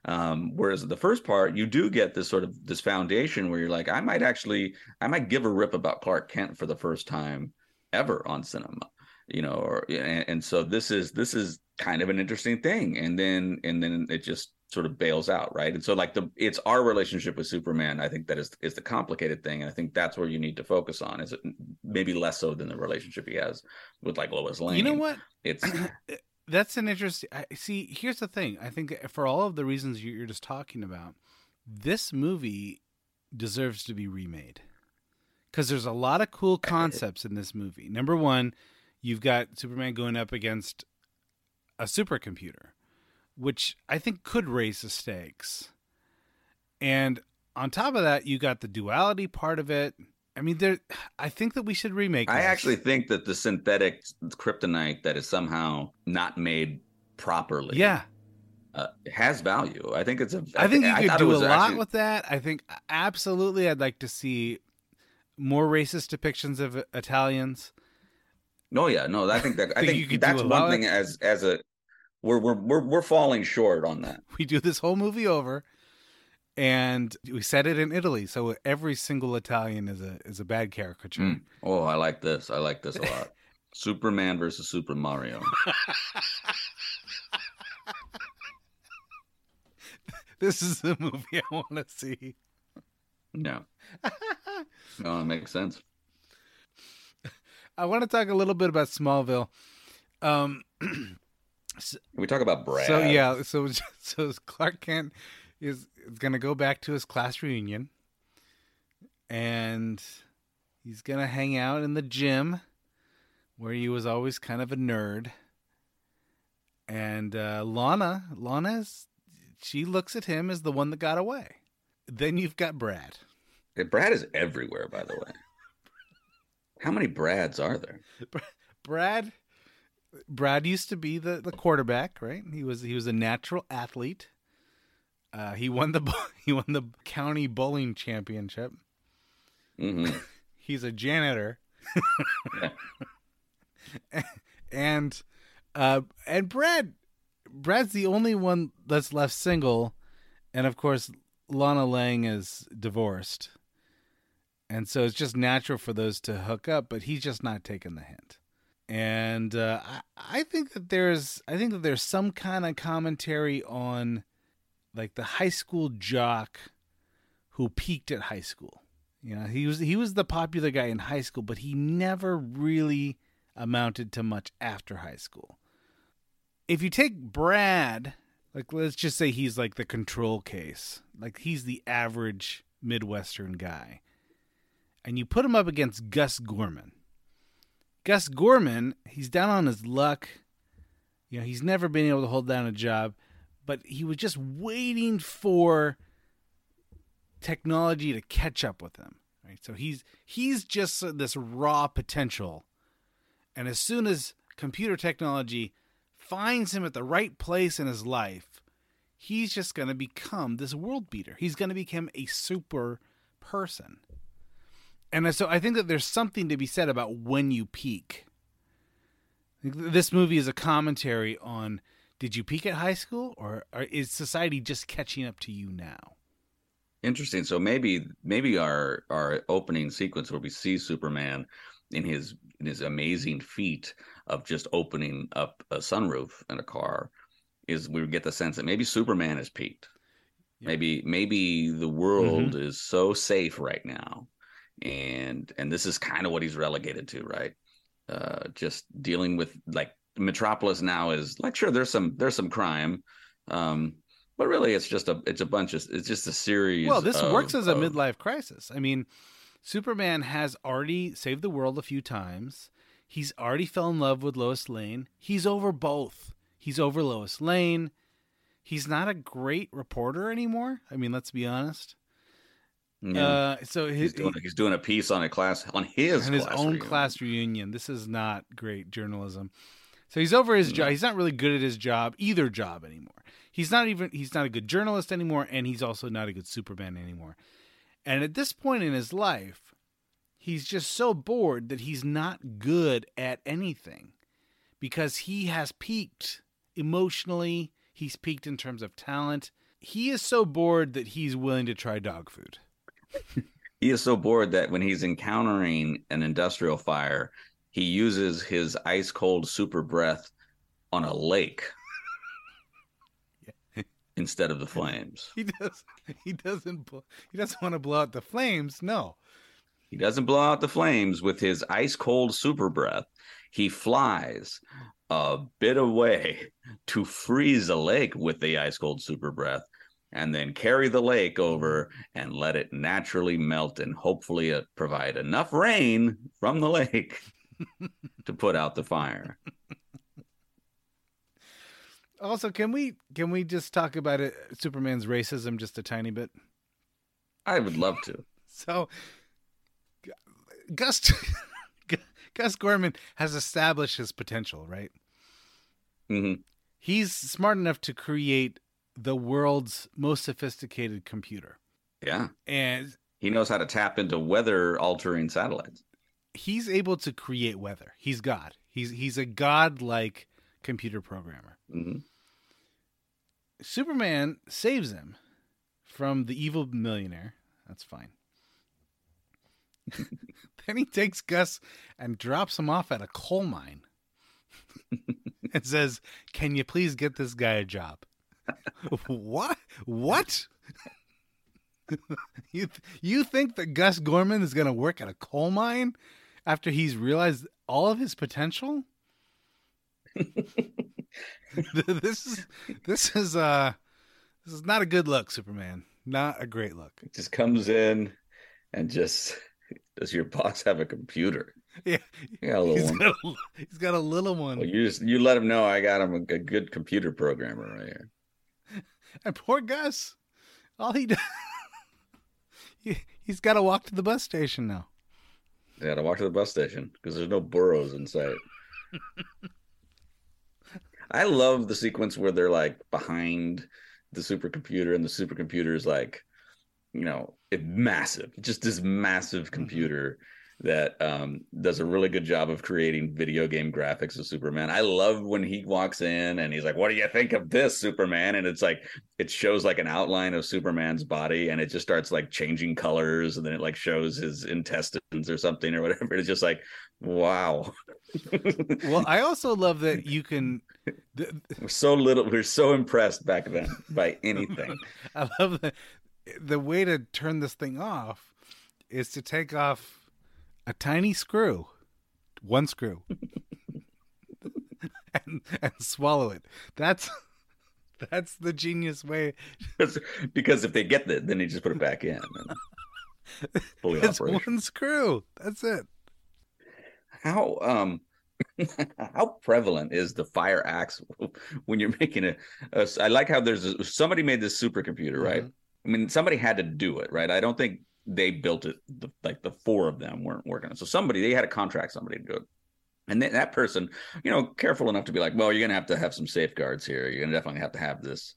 Um, whereas the first part, you do get this sort of this foundation where you're like, I might actually, I might give a rip about Clark Kent for the first time ever on cinema, you know, or and, and so this is this is kind of an interesting thing, and then and then it just sort of bails out, right? And so like the it's our relationship with Superman, I think that is is the complicated thing, and I think that's where you need to focus on. Is it maybe less so than the relationship he has with like Lois Lane? You know what? It's [CLEARS THROAT] eh, That's an interesting. I, see, here's the thing. I think for all of the reasons you- you're just talking about, this movie deserves to be remade because there's a lot of cool [LAUGHS] concepts in this movie. Number one, you've got Superman going up against a supercomputer, which I think could raise the stakes. And on top of that, you got the duality part of it. I mean, there. I think that we should remake. I this. actually think that the synthetic kryptonite that is somehow not made properly, yeah. uh, has value. I think it's a. I think you I could do a lot actually- with that. I think absolutely, I'd like to see more racist depictions of Italians. No, yeah, no. I think that I [LAUGHS] Think think that's one thing as as a we're we're we're we're falling short on that. [LAUGHS] We do this whole movie over, and we set it in Italy, so every single Italian is a is a bad caricature. Mm. Oh, I like this. I like this a lot. [LAUGHS] Superman versus Super Mario. [LAUGHS] This is the movie I want to see. Yeah. No, it makes sense. I want to talk a little bit about Smallville. Um, [CLEARS THROAT] We talk about Brad. So yeah, so [LAUGHS] so Clark Kent is, is gonna go back to his class reunion, and he's gonna hang out in the gym, where he was always kind of a nerd. And uh, Lana, Lana's, she looks at him as the one that got away. Then you've got Brad. Hey, Brad is everywhere, by the way. How many Brads are there? Brad, Brad used to be the, the quarterback, right? He was he was a natural athlete. Uh, he won the [LAUGHS] he won the county bowling championship. hmm [LAUGHS] He's a janitor, [LAUGHS] and uh, and Brad Brad's the only one that's left single, and of course Lana Lang is divorced, and so it's just natural for those to hook up. But he's just not taking the hint, and uh, I I think that there's I think that there's some kind of commentary on like the high school jock who peaked at high school You know, he was he was the popular guy in high school, but he never really amounted to much after high school. If you take Brad, like let's just say he's like the control case, like he's the average Midwestern guy, and you put him up against Gus Gorman. Gus Gorman, he's down on his luck. You know, he's never been able to hold down a job, but he was just waiting for technology to catch up with him. Right? So he's he's just this raw potential. And as soon as computer technology finds him at the right place in his life, he's just going to become this world beater. He's going to become a super person. And so I think that there's something to be said about when you peak. This movie is a commentary on did you peak at high school or, or is society just catching up to you now? Interesting. So maybe maybe our our opening sequence where we see Superman in his in his amazing feat of just opening up a sunroof in a car is we get the sense that maybe Superman has peaked. Yeah. Maybe maybe the world mm-hmm. is so safe right now, and and this is kind of what he's relegated to, right? Uh, just dealing with like Metropolis now is like sure there's some there's some crime, um, but really it's just a it's a bunch of it's just a series. Well, this of, works as a of, midlife crisis. I mean, Superman has already saved the world a few times. He's already fell in love with Lois Lane. He's over both. He's over Lois Lane. He's not a great reporter anymore. I mean, let's be honest. Yeah. Uh, so his, he's, doing, he's doing a piece on a class on his on his own reunion. class reunion. This is not great journalism. So he's over his job. He's not really good at his job, either job anymore. He's not even he's not a good journalist anymore, and he's also not a good Superman anymore. And at this point in his life, he's just so bored that he's not good at anything because he has peaked emotionally. He's peaked in terms of talent. He is so bored that he's willing to try dog food. [LAUGHS] he is so bored that when he's encountering an industrial fire, he uses his ice cold super breath on a lake [LAUGHS] instead of the flames. He does. He doesn't. He doesn't want to blow out the flames. No. He doesn't blow out the flames with his ice cold super breath. He flies a bit away to freeze a lake with the ice cold super breath and then carry the lake over and let it naturally melt and hopefully uh, provide enough rain from the lake [LAUGHS] to put out the fire. Also, can we can we just talk about it Superman's racism just a tiny bit? I would love to. [LAUGHS] So Gus Gus Gorman has established his potential, right? Mm-hmm. He's smart enough to create the world's most sophisticated computer. Yeah. And he knows how to tap into weather altering satellites. He's able to create weather. He's God. He's he's a god-like computer programmer. Mm-hmm. Superman saves him from the evil millionaire. That's fine. [LAUGHS] then he takes Gus and drops him off at a coal mine [LAUGHS] and says, Can you please get this guy a job? What? What? you th- you think that Gus Gorman is going to work at a coal mine after he's realized all of his potential? [LAUGHS] this is this is uh this is not a good look, Superman. Not a great look. It just comes in and just does your boss have a computer? Yeah, got a little he's one. got a, he's got a little one. Well, you just you let him know I got him a, a good computer programmer right here. And poor Gus, all he does, [LAUGHS] he, he's got to walk to the bus station now. Yeah, to walk to the bus station because there's no burros in sight. I love the sequence where they're like behind the supercomputer and the supercomputer is like, you know, it, massive, just this massive mm-hmm. computer that um, does a really good job of creating video game graphics of Superman. I love when he walks in and he's like, "What do you think of this, Superman?" And it's like it shows like an outline of Superman's body, and it just starts like changing colors, and then it like shows his intestines or something or whatever. It's just like, wow. [LAUGHS] well, I also love that you can. we're so little. We're so impressed back then by anything. [LAUGHS] I love the the way to turn this thing off is to take off a tiny screw, one screw, [LAUGHS] and, and swallow it. That's [LAUGHS] that's the genius way. because if they get it, then they just put it back in. [LAUGHS] Fully It's operational. one screw. That's it. How um how prevalent is the fire axe when you're making a, a I like how there's a, somebody made this supercomputer, right? I mean, somebody had to do it, right? I don't think they built it. The, like the four of them weren't working. So somebody they had to contract somebody to do it. And then that person, you know, careful enough to be like, well, you're gonna have to have some safeguards here. You're gonna definitely have to have this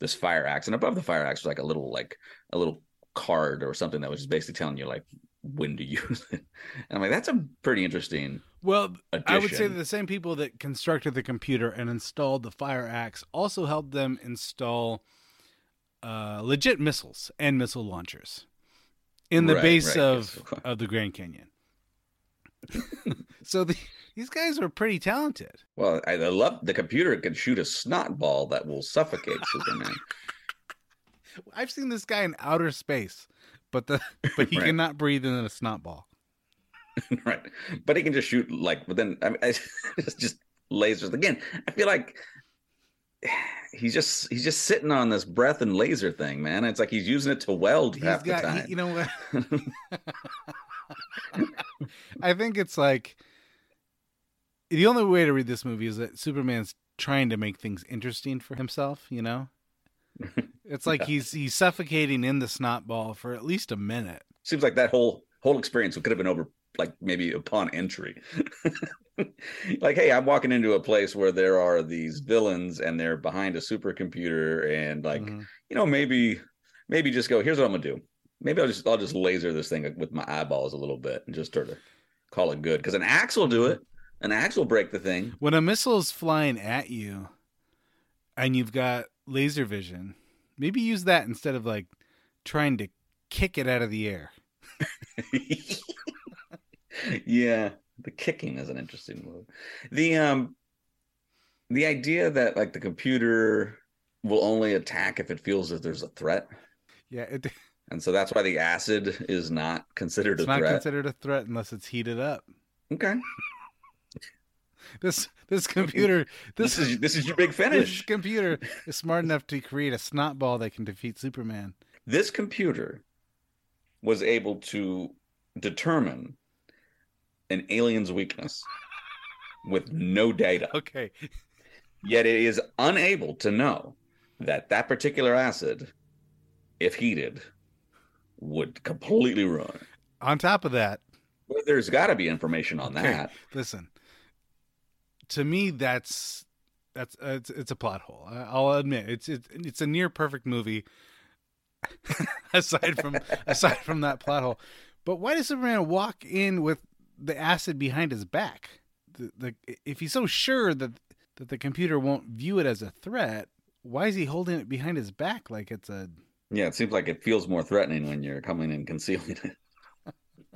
this fire axe. And above the fire axe was like a little like a little card or something that was just basically telling you like when to [LAUGHS] use it. And I'm like, that's a pretty interesting Well, I would say that the same people that constructed the computer and installed the fire axe also helped them install uh, legit missiles and missile launchers in the Right, base right, of yes. of the Grand Canyon. [LAUGHS] so the, these guys are pretty talented. Well, I, I love the computer can shoot a snot ball that will suffocate Superman. [LAUGHS] I've seen this guy in outer space, but the [LAUGHS] but he Right. cannot breathe in a snot ball. right, but he can just shoot like. But then I mean, it's just lasers again. I feel like he's just he's just sitting on this breath and laser thing, man. It's like he's using it to weld He's half got, the he- time. you know what? [LAUGHS] I think it's like the only way to read this movie is that Superman's trying to make things interesting for himself. You know, [LAUGHS] it's like he's he's suffocating in the snot ball for at least a minute. Seems like that whole whole experience could have been over like maybe upon entry. [LAUGHS] like, hey, I'm walking into a place where there are these villains and they're behind a supercomputer, and like, Mhm. you know, maybe maybe just go, here's what I'm gonna do. Maybe I'll just I'll just laser this thing with my eyeballs a little bit and just sort of call it good. Because an axe will do it. An axe will break the thing. When a missile's flying at you, and you've got laser vision, maybe use that instead of like trying to kick it out of the air. [LAUGHS] yeah, the kicking is an interesting move. The um the idea that like the computer will only attack if it feels that there's a threat. Yeah, it, And so that's why the acid is not considered it's a not threat. considered a threat unless it's heated up. okay. [LAUGHS] This this computer [LAUGHS] This this is this is your big this finish. computer [LAUGHS] is smart enough to create a snot ball that can defeat Superman. This computer was able to determine an alien's weakness with no data. Okay, Yet it is unable to know that that particular acid, if heated, would completely ruin. it. on top of that, Well, There's got to be information on Okay. that. listen. To me, that's that's uh, it's it's a plot hole. I'll admit it's it's it's a near perfect movie. [LAUGHS] aside from [LAUGHS] aside from that plot hole, but why does Superman walk in with the acid behind his back? The, the if he's so sure that that the computer won't view it as a threat, why is he holding it behind his back like it's a Yeah, it seems like it feels more threatening when you're coming and concealing it.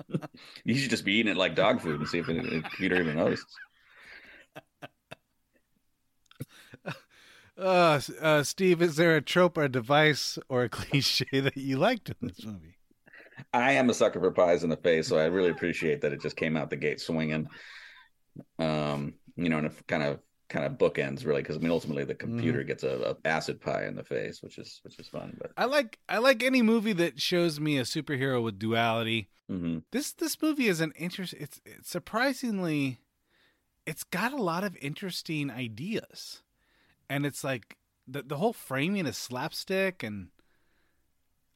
[LAUGHS] you should just be eating it like dog food and see if the computer even notices. [LAUGHS] Uh, uh, Steve, is there a trope or a device or a [LAUGHS] cliche that you liked in this movie? I am a sucker for pies in the face, so I really appreciate that it just came out the gate swinging. Um, you know, and it kind of kind of bookends really because I mean ultimately the computer gets a, a acid pie in the face, which is which is fun. But I like I like any movie that shows me a superhero with duality. mhm. This this movie is an interest. It's, it's surprisingly, it's got a lot of interesting ideas, and it's like the the whole framing is slapstick, and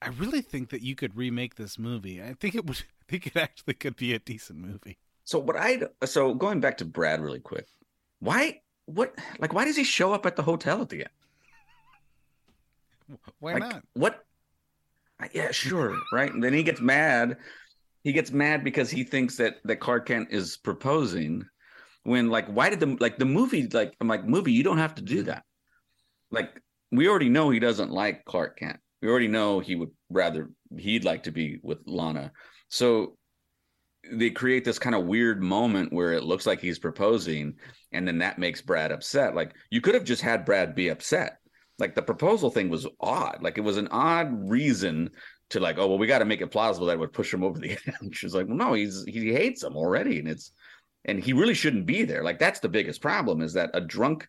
I really think that you could remake this movie. I think it would. [LAUGHS] I think it actually could be a decent movie. so what I so going back to Brad really quick, why what like why does he show up at the hotel at the end? [LAUGHS] Why like, not? What? Yeah, sure, right. And then he gets mad. He gets mad because he thinks that that Clark Kent is proposing. When like, why did the like the movie like I'm like movie? You don't have to do that. Like we already know he doesn't like Clark Kent. We already know he would rather he'd like to be with Lana. So they create this kind of weird moment where it looks like he's proposing, and then that makes Brad upset. Like you could have just had Brad be upset like the proposal thing was odd like it was an odd reason to like, oh well, we got to make it plausible that would push him over the [LAUGHS] edge. She's like, well, no, he's he hates him already, and it's and he really shouldn't be there. Like that's the biggest problem is that a drunk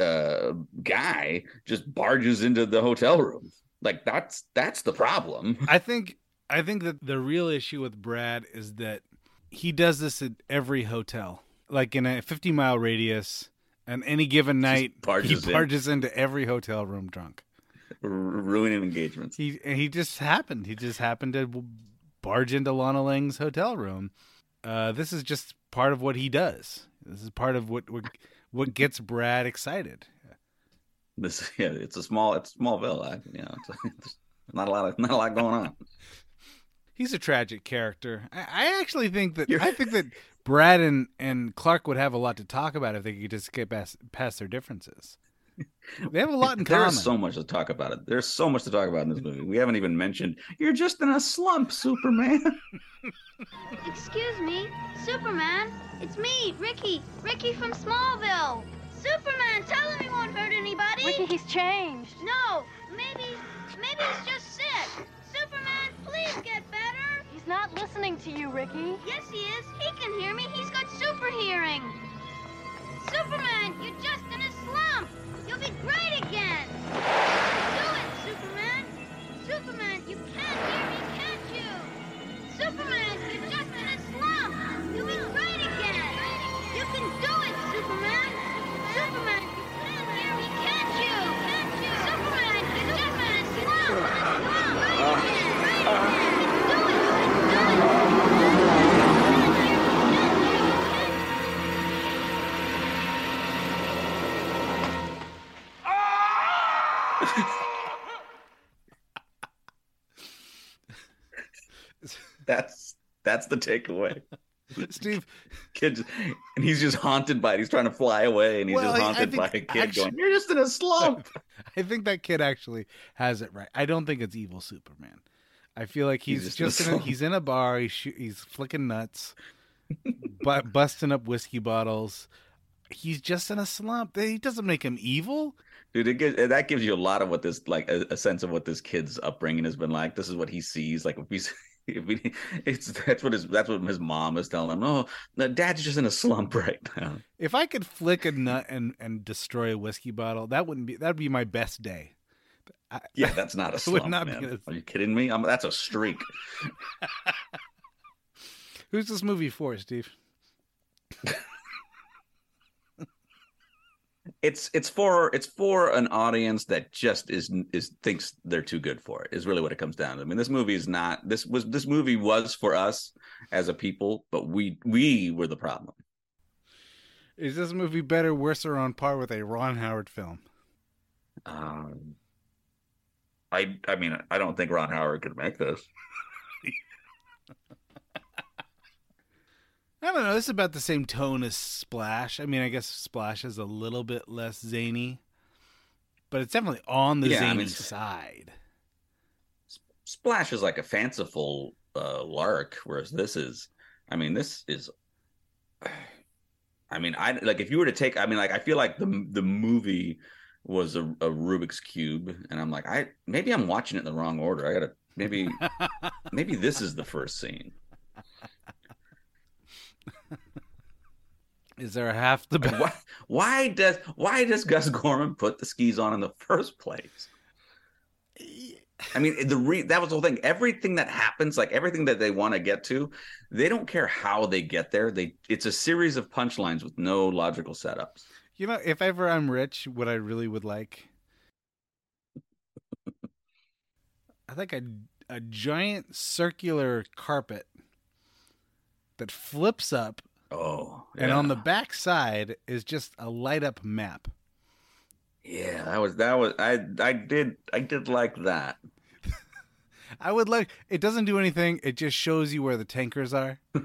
uh guy just barges into the hotel room. Like that's that's the problem. [LAUGHS] I think I think that the real issue with Brad is that he does this at every hotel, like in a 50 mile radius, and any given night barges he in. barges into every hotel room drunk. R- ruining engagements. He and he just happened. He just happened to barge into Lana Lang's hotel room. Uh, this is just part of what he does. This is part of what what, what gets Brad excited. This [LAUGHS] yeah, it's a small it's Smallville. I, you know, it's, [LAUGHS] it's not a lot of not a lot going on. He's a tragic character. I, I actually think that You're- I think that Brad and, and Clark would have a lot to talk about if they could just get past, past their differences. They have a lot in common. There's so much to talk about it. There's so much to talk about in this movie. We haven't even mentioned you're just in a slump, Superman. [LAUGHS] Excuse me, Superman. It's me, Ricky. Ricky from Smallville. Superman, tell him he won't hurt anybody. Ricky, he's changed. No, maybe, maybe he's just sick. Superman, please get better. He's not listening to you, Ricky. Yes, he is. He can hear me. He's got super hearing. Superman, you're just in a slump. You'll be great again. Do it, Superman. Superman, you can hear me, can't you? Superman, you're just That's that's the takeaway. [LAUGHS] Steve, Kid, just- and he's just haunted by it. He's trying to fly away, and he's Well, just haunted by a kid actu- going, "You're just in a slump." [LAUGHS] I think that kid actually has it right. I don't think it's evil Superman. I feel like he's, He's just, just in a in a, slump. he's in a bar. He's he's flicking nuts, [LAUGHS] but busting up whiskey bottles. He's just in a slump. He doesn't make him evil. Dude, it gives, that gives you a lot of what this like a, a sense of what this kid's upbringing has been like. This is what he sees. Like if he's [LAUGHS] we, it's that's what his that's what his mom is telling him. Oh, the dad's just in a slump [LAUGHS] right now. If I could flick a nut and, and destroy a whiskey bottle, that wouldn't be that'd be my best day. I, Yeah, that's not a [LAUGHS] slump, not be a- Are you kidding me? I'm, that's a streak. Who's this movie for, Steve? It's it's for it's for an audience that just is is thinks they're too good for it is really what it comes down to. I mean, this movie is not this was this movie was for us as a people, but we we were the problem. Is this movie better, worse, or on par with a Ron Howard film? Um, I I mean I don't think Ron Howard could make this. I don't know. This is about the same tone as Splash. I mean, I guess Splash is a little bit less zany, but it's definitely on the Yeah, I zany mean, side. Splash is like a fanciful uh, lark, whereas this is, I mean, this is. [SIGHS] I mean, I like if you were to take. I mean, like I feel like the the movie was a, a Rubik's cube, and I'm like, I maybe I'm watching it in the wrong order. I gotta maybe [LAUGHS] maybe this is the first scene. Is there a half the why, why does why does Gus [LAUGHS] Gorman put the skis on in the first place? I mean, the re- that was the whole thing. Everything that happens, like everything that they want to get to, they don't care how they get there. They it's a series of punchlines with no logical setups. You know, if ever I'm rich, what I really would like, [LAUGHS] I think a a giant circular carpet that flips up, Oh, and on the back side is just a light up map. yeah, that was that was I I did I did like that. [LAUGHS] I would like. It doesn't do anything. It just shows you where the tankers are. [LAUGHS]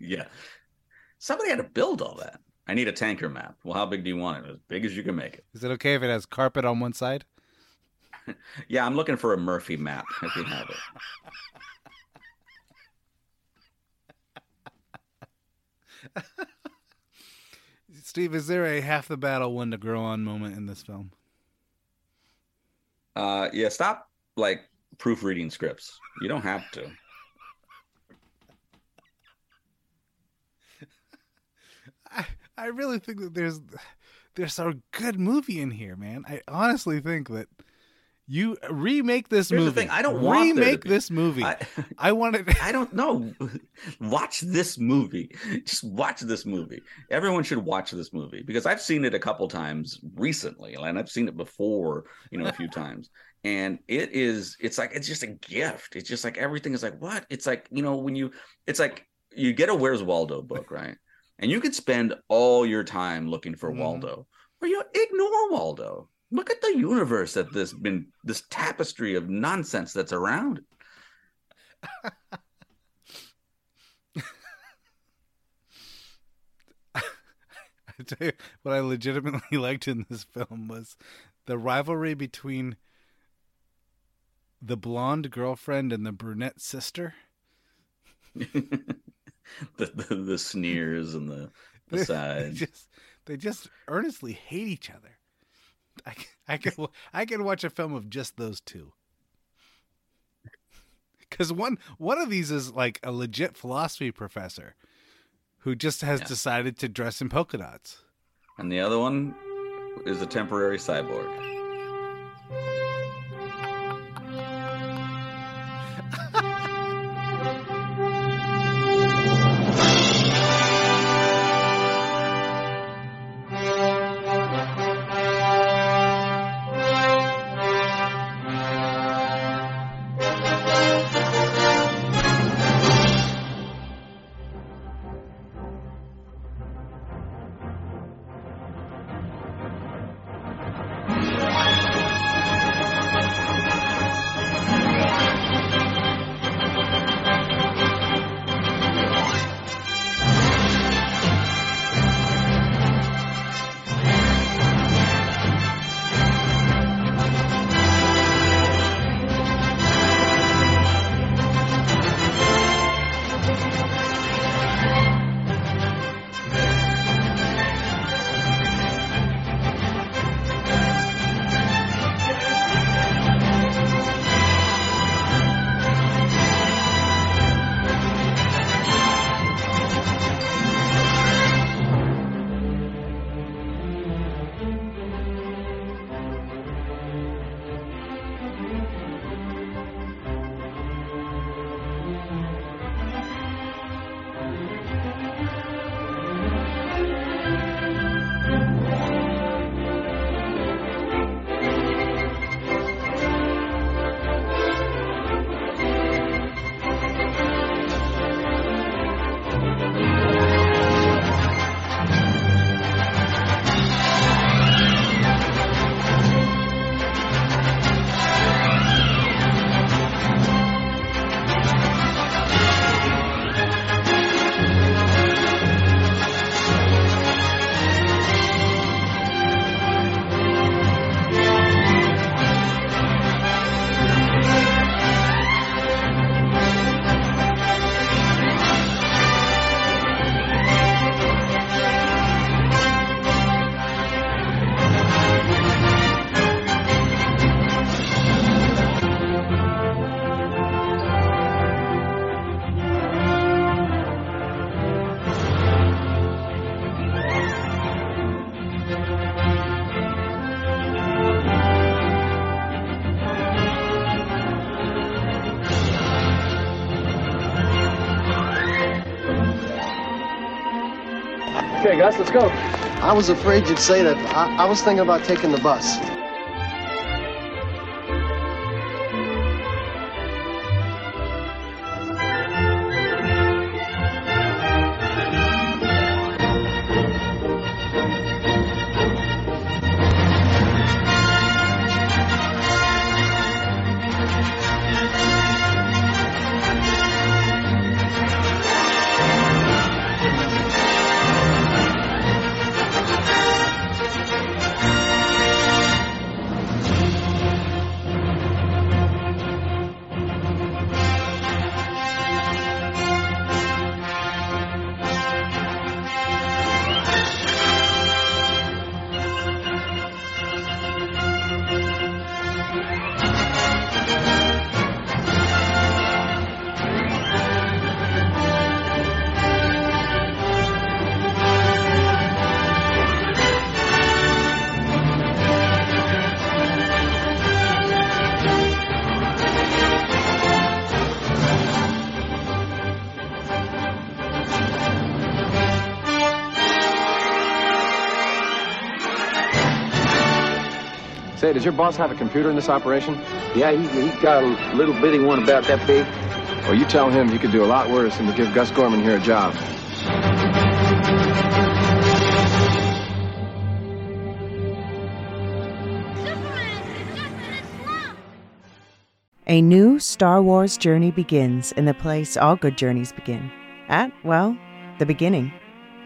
yeah, somebody had to build all that. I need a tanker map. Well, how big do you want it? As big as you can make it. Is it okay if it has carpet on one side? [LAUGHS] Yeah, I'm looking for a Murphy map if you have it. Steve, is there a half the battle one to grow on moment in this film? Uh, yeah, stop like proofreading scripts. You don't have to. I, I really think that there's there's a good movie in here, man. I honestly think that you remake this Here's the movie. thing, I don't want remake be- this movie. I, I, wanted. [LAUGHS] I don't know. [LAUGHS] watch this movie. Just watch this movie. Everyone should watch this movie because I've seen it a couple times recently, and I've seen it before, you know, a few [LAUGHS] times. And it is, it's like, it's just a gift. It's just like everything is like, what? It's like, you know, when you, it's like you get a Where's Waldo book, right? And you could spend all your time looking for Mhm. Waldo, or you ignore Waldo. Look at the universe that this been this tapestry of nonsense that's around. [LAUGHS] I tell you, what I legitimately [LAUGHS] liked in this film was the rivalry between the blonde girlfriend and the brunette sister. [LAUGHS] the, the the sneers and the, the They sides. just they just earnestly hate each other. I c- I could I could watch a film of just those two. Because one one of these is like a legit philosophy professor who just has Yeah. decided to dress in polka dots. And the other one is a temporary cyborg. Let's go. I was afraid you'd say that. I, I was thinking about taking the bus. Say, does your boss have a computer in this operation? Yeah, he, he got a little bitty one about that big. Well, you tell him he could do a lot worse than to give Gus Gorman here a job. A new Star Wars journey begins in the place all good journeys begin at, well, the beginning.